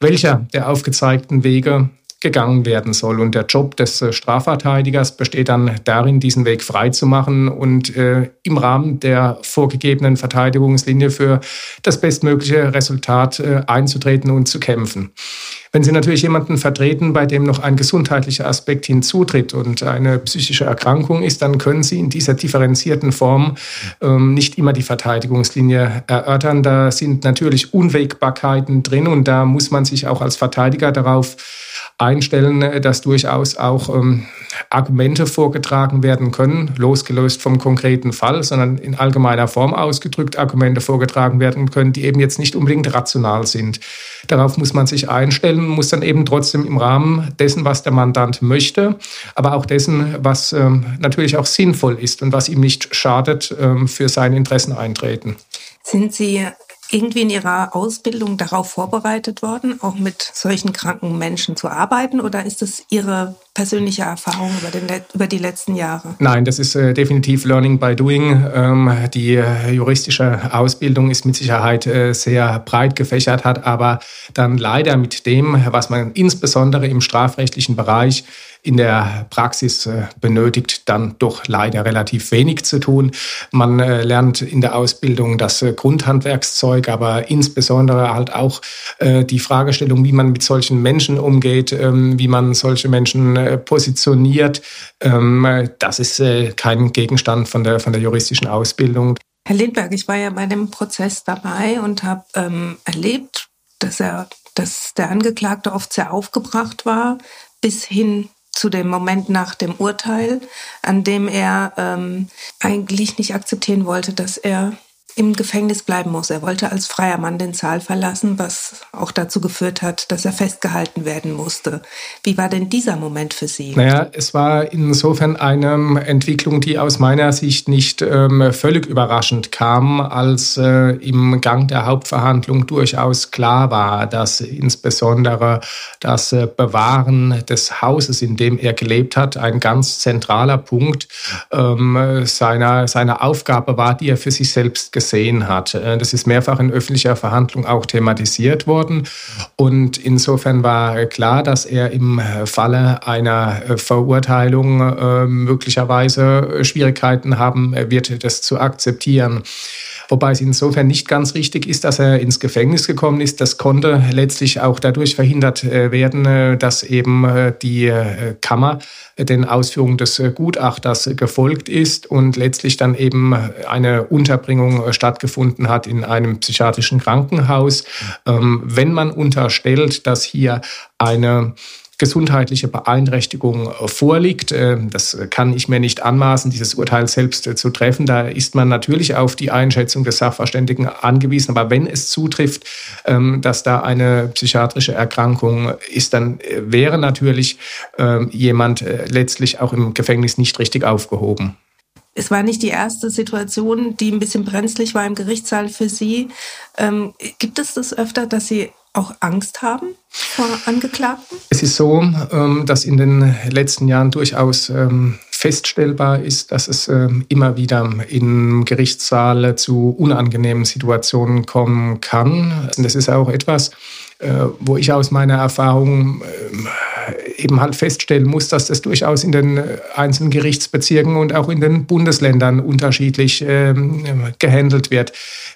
welcher der aufgezeigten Wege gegangen werden soll. Und der Job des äh, Strafverteidigers besteht dann darin, diesen Weg freizumachen und äh, im Rahmen der vorgegebenen Verteidigungslinie für das bestmögliche Resultat äh, einzutreten und zu kämpfen. Wenn Sie natürlich jemanden vertreten, bei dem noch ein gesundheitlicher Aspekt hinzutritt und eine psychische Erkrankung ist, dann können Sie in dieser differenzierten Form ähm, nicht immer die Verteidigungslinie erörtern. Da sind natürlich Unwägbarkeiten drin und da muss man sich auch als Verteidiger darauf einstellen, dass durchaus auch ähm, Argumente vorgetragen werden können, losgelöst vom konkreten Fall, sondern in allgemeiner Form ausgedrückt Argumente vorgetragen werden können, die eben jetzt nicht unbedingt rational sind. Darauf muss man sich einstellen, muss dann eben trotzdem im Rahmen dessen, was der Mandant möchte, aber auch dessen, was ähm, natürlich auch sinnvoll ist und was ihm nicht schadet, ähm, für seine Interessen eintreten. Sind Sie irgendwie in Ihrer Ausbildung darauf vorbereitet worden, auch mit solchen kranken Menschen zu arbeiten? Oder ist das Ihre persönliche Erfahrung über, den, über die letzten Jahre? Nein, das ist äh, definitiv Learning by Doing. Ähm, die äh, juristische Ausbildung ist mit Sicherheit äh, sehr breit gefächert, hat aber dann leider mit dem, was man insbesondere im strafrechtlichen Bereich in der Praxis äh, benötigt dann doch leider relativ wenig zu tun. Man äh, lernt in der Ausbildung das Grundhandwerkszeug, aber insbesondere halt auch die Fragestellung, wie man mit solchen Menschen umgeht, ähm, wie man solche Menschen positioniert. Ähm, das ist kein Gegenstand von der, von der juristischen Ausbildung. Herr Lindberg, ich war ja bei dem Prozess dabei und habe ähm, erlebt, dass er, dass der Angeklagte oft sehr aufgebracht war, bis hin zu dem Moment nach dem Urteil, an dem er ähm, eigentlich nicht akzeptieren wollte, dass er im Gefängnis bleiben muss. Er wollte als freier Mann den Saal verlassen, was auch dazu geführt hat, dass er festgehalten werden musste. Wie war denn dieser Moment für Sie? Naja, es war insofern eine Entwicklung, die aus meiner Sicht nicht ähm, völlig überraschend kam, als äh, im Gang der Hauptverhandlung durchaus klar war, dass insbesondere das äh, Bewahren des Hauses, in dem er gelebt hat, ein ganz zentraler Punkt ähm, seiner, seiner Aufgabe war, die er für sich selbst gesehen hat. Äh, das ist mehrfach in öffentlicher Verhandlung auch thematisiert worden. Und insofern war klar, dass er im Falle einer Verurteilung äh, möglicherweise Schwierigkeiten haben wird, das zu akzeptieren. Wobei es insofern nicht ganz richtig ist, dass er ins Gefängnis gekommen ist. Das konnte letztlich auch dadurch verhindert äh, werden, äh, dass eben äh, die Kammer den Ausführungen des Gutachters gefolgt ist und letztlich dann eben eine Unterbringung stattgefunden hat in einem psychiatrischen Krankenhaus. Ähm, wenn man unterstellt, dass hier eine gesundheitliche Beeinträchtigung äh, vorliegt. Ähm, das kann ich mir nicht anmaßen, dieses Urteil selbst äh, zu treffen. Da ist man natürlich auf die Einschätzung des Sachverständigen angewiesen. Aber wenn es zutrifft, ähm, dass da eine psychiatrische Erkrankung ist, dann äh, wäre natürlich ähm, jemand letztlich auch im Gefängnis nicht richtig aufgehoben. Es war nicht die erste Situation, die ein bisschen brenzlig war im Gerichtssaal für Sie. Ähm, gibt es das öfter, dass Sie auch Angst haben vor Angeklagten? Es ist so, ähm, dass in den letzten Jahren durchaus ähm, feststellbar ist, dass es ähm, immer wieder im Gerichtssaal zu unangenehmen Situationen kommen kann. Das ist auch etwas, äh, wo ich aus meiner Erfahrung eben halt feststellen muss, dass das durchaus in den einzelnen Gerichtsbezirken und auch in den Bundesländern unterschiedlich gehandelt wird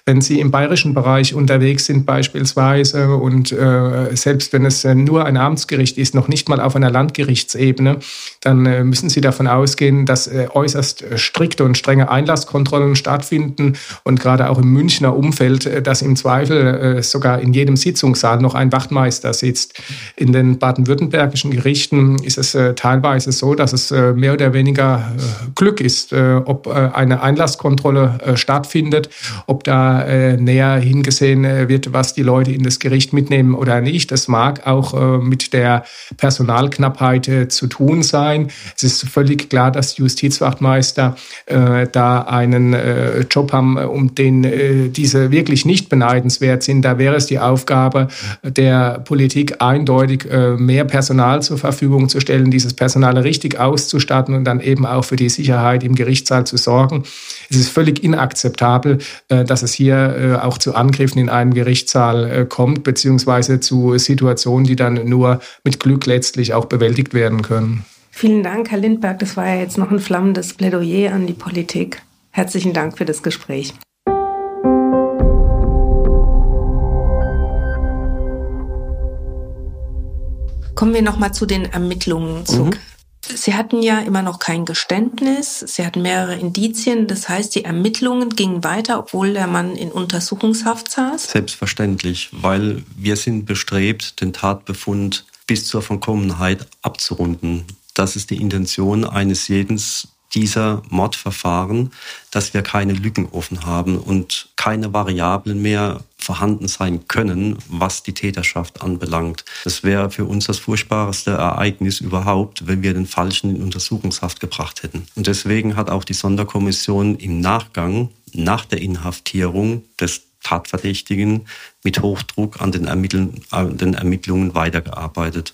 wenn Sie im bayerischen Bereich unterwegs sind beispielsweise und äh, selbst wenn es äh, nur ein Amtsgericht ist, noch nicht mal auf einer Landgerichtsebene, dann äh, müssen Sie davon ausgehen, dass äh, äußerst strikte und strenge Einlasskontrollen stattfinden und gerade auch im Münchner Umfeld, äh, dass im Zweifel äh, sogar in jedem Sitzungssaal noch ein Wachtmeister sitzt. In den baden-württembergischen Gerichten ist es teilweise so, dass es mehr oder weniger Glück ist, ob eine Einlasskontrolle stattfindet, ob da äh, näher hingesehen äh, wird, was die Leute in das Gericht mitnehmen oder nicht. Das mag auch äh, mit der Personalknappheit äh, zu tun sein. Es ist völlig klar, dass Justizwachtmeister äh, da einen äh, Job haben, um den diese wirklich nicht beneidenswert sind. Da wäre es die Aufgabe der Politik eindeutig mehr Personal zur Verfügung zu stellen, dieses Personal richtig auszustatten und dann eben auch für die Sicherheit im Gerichtssaal zu sorgen. Es ist völlig inakzeptabel, dass es hier hier äh, auch zu Angriffen in einem Gerichtssaal äh, kommt, beziehungsweise zu Situationen, die dann nur mit Glück letztlich auch bewältigt werden können. Vielen Dank, Herr Lindberg. Das war ja jetzt noch ein flammendes Plädoyer an die Politik. Herzlichen Dank für das Gespräch. Kommen wir noch mal zu den Ermittlungen zurück. Mhm. Sie hatten ja immer noch kein Geständnis, Sie hatten mehrere Indizien, das heißt, die Ermittlungen gingen weiter, obwohl der Mann in Untersuchungshaft saß? Selbstverständlich, weil wir sind bestrebt, den Tatbefund bis zur Vollkommenheit abzurunden. Das ist die Intention eines jeden dieser Mordverfahren, dass wir keine Lücken offen haben und keine Variablen mehr vorhanden sein können, was die Täterschaft anbelangt. Das wäre für uns das furchtbarste Ereignis überhaupt, wenn wir den Falschen in Untersuchungshaft gebracht hätten. Und deswegen hat auch die Sonderkommission im Nachgang, nach der Inhaftierung des Tatverdächtigen, mit Hochdruck an den, Ermitteln, an den Ermittlungen weitergearbeitet.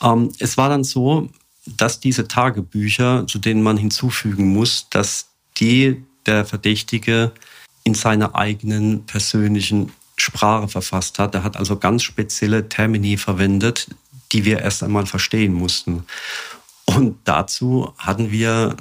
Ähm, es war dann so, dass diese Tagebücher, zu denen man hinzufügen muss, dass die der Verdächtige in seiner eigenen persönlichen Sprache verfasst hat. Er hat also ganz spezielle Termini verwendet, die wir erst einmal verstehen mussten. Und dazu hatten wir,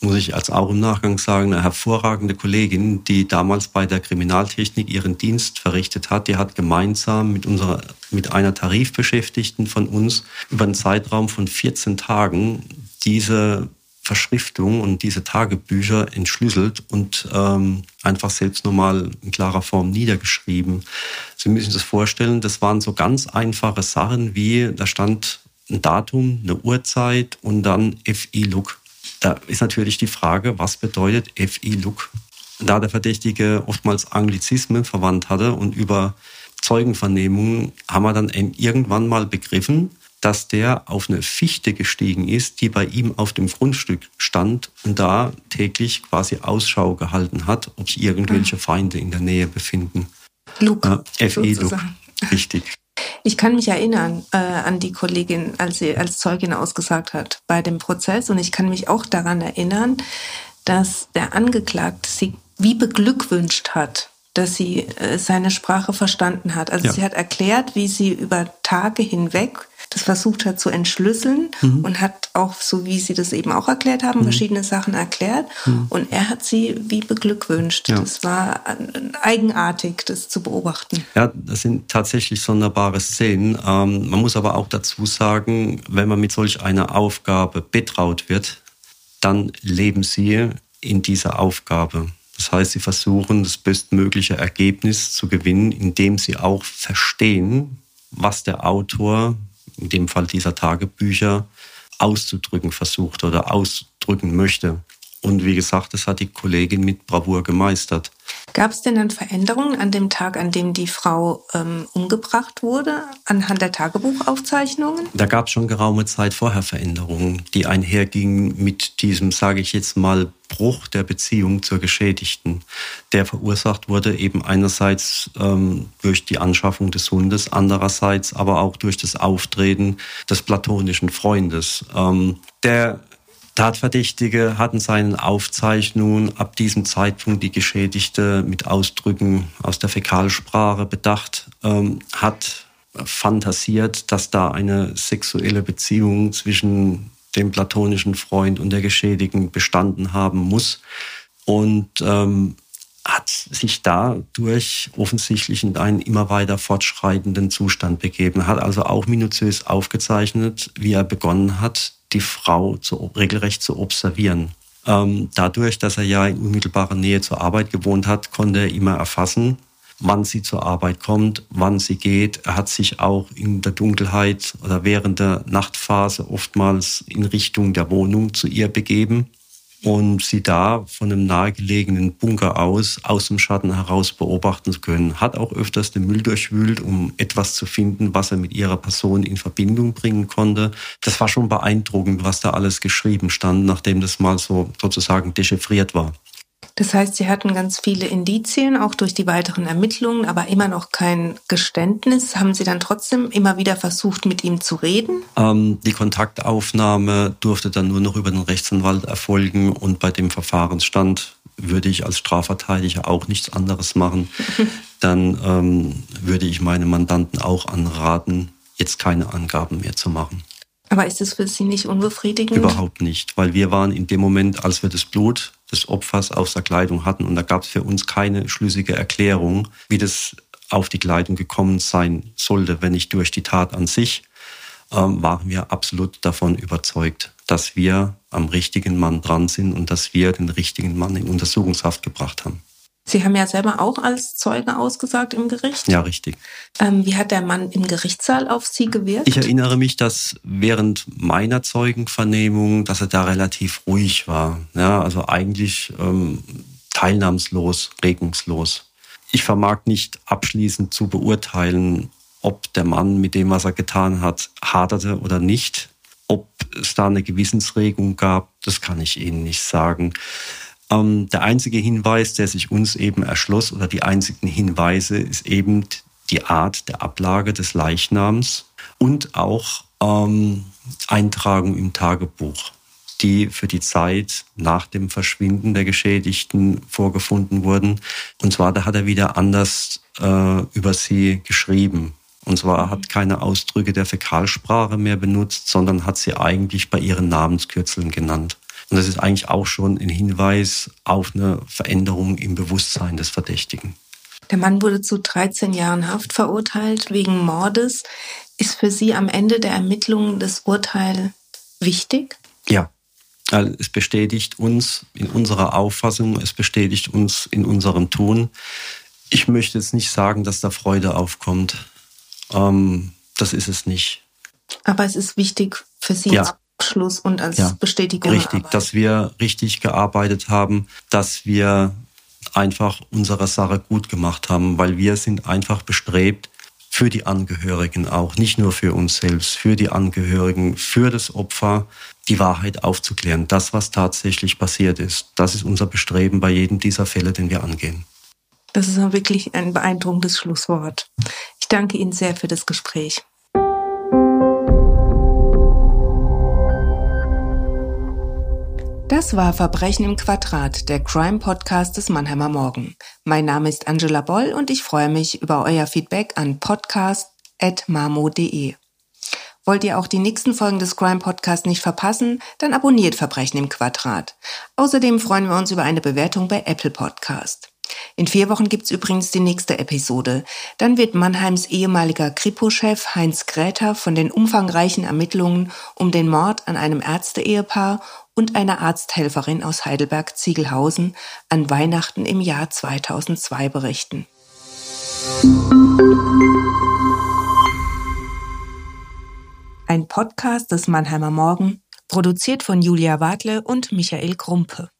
muss ich als auch im Nachgang sagen, eine hervorragende Kollegin, die damals bei der Kriminaltechnik ihren Dienst verrichtet hat. Die hat gemeinsam mit unserer, mit einer Tarifbeschäftigten von uns über einen Zeitraum von 14 Tagen diese Verschriftung und diese Tagebücher entschlüsselt und ähm, einfach selbst nochmal in klarer Form niedergeschrieben. Sie müssen sich das vorstellen, das waren so ganz einfache Sachen wie, da stand ein Datum, eine Uhrzeit und dann FI-Look. Da ist natürlich die Frage, was bedeutet FI-Look? Da der Verdächtige oftmals Anglizismen verwandt hatte und über Zeugenvernehmungen haben wir dann irgendwann mal begriffen, dass der auf eine Fichte gestiegen ist, die bei ihm auf dem Grundstück stand und da täglich quasi Ausschau gehalten hat, ob sich irgendwelche ah. Feinde in der Nähe befinden. Luke. Äh, FE Luke. Richtig. Ich kann mich erinnern äh, an die Kollegin, als sie als Zeugin ausgesagt hat bei dem Prozess. Und ich kann mich auch daran erinnern, dass der Angeklagte sie wie beglückwünscht hat, dass sie äh, seine Sprache verstanden hat. Also ja. sie hat erklärt, wie sie über Tage hinweg das versucht hat zu entschlüsseln mhm. und hat auch, so wie Sie das eben auch erklärt haben, mhm. verschiedene Sachen erklärt. Mhm. Und er hat sie wie beglückwünscht. Ja. Das war eigenartig, das zu beobachten. Ja, das sind tatsächlich sonderbare Szenen. Ähm, man muss aber auch dazu sagen, wenn man mit solch einer Aufgabe betraut wird, dann leben sie in dieser Aufgabe. Das heißt, sie versuchen, das bestmögliche Ergebnis zu gewinnen, indem sie auch verstehen, was der Autor in dem Fall dieser Tagebücher, auszudrücken versucht oder ausdrücken möchte. Und wie gesagt, das hat die Kollegin mit Bravour gemeistert. Gab es denn dann Veränderungen an dem Tag, an dem die Frau ähm, umgebracht wurde, anhand der Tagebuchaufzeichnungen? Da gab es schon geraume Zeit vorher Veränderungen, die einhergingen mit diesem, sage ich jetzt mal, Bruch der Beziehung zur Geschädigten, der verursacht wurde eben einerseits ähm, durch die Anschaffung des Hundes, andererseits aber auch durch das Auftreten des platonischen Freundes. Ähm, der Tatverdächtige hatten seinen Aufzeichnungen ab diesem Zeitpunkt die Geschädigte mit Ausdrücken aus der Fäkalsprache bedacht, ähm, hat fantasiert, dass da eine sexuelle Beziehung zwischen dem platonischen Freund und der Geschädigten bestanden haben muss und ähm, hat sich dadurch offensichtlich in einen immer weiter fortschreitenden Zustand begeben, hat also auch minutiös aufgezeichnet, wie er begonnen hat, die Frau zu, regelrecht zu observieren. Ähm, dadurch, dass er ja in unmittelbarer Nähe zur Arbeit gewohnt hat, konnte er immer erfassen, wann sie zur Arbeit kommt, wann sie geht. Er hat sich auch in der Dunkelheit oder während der Nachtphase oftmals in Richtung der Wohnung zu ihr begeben und sie da von einem nahegelegenen Bunker aus, aus dem Schatten heraus beobachten zu können. Hat auch öfters den Müll durchwühlt, um etwas zu finden, was er mit ihrer Person in Verbindung bringen konnte. Das war schon beeindruckend, was da alles geschrieben stand, nachdem das mal so sozusagen dechiffriert war. Das heißt, Sie hatten ganz viele Indizien, auch durch die weiteren Ermittlungen, aber immer noch kein Geständnis. Haben Sie dann trotzdem immer wieder versucht, mit ihm zu reden? Ähm, die Kontaktaufnahme durfte dann nur noch über den Rechtsanwalt erfolgen und bei dem Verfahrensstand würde ich als Strafverteidiger auch nichts anderes machen. dann ähm, würde ich meine Mandanten auch anraten, jetzt keine Angaben mehr zu machen. Aber ist es für Sie nicht unbefriedigend? Überhaupt nicht, weil wir waren in dem Moment, als wir das Blut des Opfers aus der Kleidung hatten und da gab es für uns keine schlüssige Erklärung, wie das auf die Kleidung gekommen sein sollte, wenn nicht durch die Tat an sich, ähm, waren wir absolut davon überzeugt, dass wir am richtigen Mann dran sind und dass wir den richtigen Mann in Untersuchungshaft gebracht haben. Sie haben ja selber auch als Zeuge ausgesagt im Gericht. Ja, richtig. Ähm, wie hat der Mann im Gerichtssaal auf Sie gewirkt? Ich erinnere mich, dass während meiner Zeugenvernehmung, dass er da relativ ruhig war. Ja, also eigentlich ähm, teilnahmslos, regungslos. Ich vermag nicht abschließend zu beurteilen, ob der Mann mit dem, was er getan hat, haderte oder nicht. Ob es da eine Gewissensregung gab, das kann ich Ihnen nicht sagen. Ähm, der einzige Hinweis, der sich uns eben erschloss, oder die einzigen Hinweise, ist eben die Art der Ablage des Leichnams und auch ähm, Eintragung im Tagebuch, die für die Zeit nach dem Verschwinden der Geschädigten vorgefunden wurden. Und zwar, da hat er wieder anders äh, über sie geschrieben. Und zwar hat keine Ausdrücke der Fäkalsprache mehr benutzt, sondern hat sie eigentlich bei ihren Namenskürzeln genannt. Und das ist eigentlich auch schon ein Hinweis auf eine Veränderung im Bewusstsein des Verdächtigen. Der Mann wurde zu 13 Jahren Haft verurteilt wegen Mordes. Ist für Sie am Ende der Ermittlungen das Urteil wichtig? Ja. Es bestätigt uns in unserer Auffassung, es bestätigt uns in unserem Tun. Ich möchte jetzt nicht sagen, dass da Freude aufkommt. Ähm, das ist es nicht. Aber es ist wichtig für Sie ja. Abschluss und als ja, Bestätigung. Richtig, dass wir richtig gearbeitet haben, dass wir einfach unsere Sache gut gemacht haben, weil wir sind einfach bestrebt, für die Angehörigen auch, nicht nur für uns selbst, für die Angehörigen, für das Opfer, die Wahrheit aufzuklären. Das, was tatsächlich passiert ist, das ist unser Bestreben bei jedem dieser Fälle, den wir angehen. Das ist wirklich ein beeindruckendes Schlusswort. Ich danke Ihnen sehr für das Gespräch. Das war Verbrechen im Quadrat, der Crime-Podcast des Mannheimer Morgen. Mein Name ist Angela Boll und ich freue mich über euer Feedback an podcast.mamo.de. Wollt ihr auch die nächsten Folgen des Crime Podcasts nicht verpassen? Dann abonniert Verbrechen im Quadrat. Außerdem freuen wir uns über eine Bewertung bei Apple Podcast. In vier Wochen gibt's übrigens die nächste Episode. Dann wird Mannheims ehemaliger Kripo-Chef Heinz Gräter von den umfangreichen Ermittlungen um den Mord an einem Ärzte-Ehepaar und einer Arzthelferin aus Heidelberg-Ziegelhausen an Weihnachten im Jahr 2002 berichten. Ein Podcast des Mannheimer Morgen, produziert von Julia Wadle und Michael Krumpe.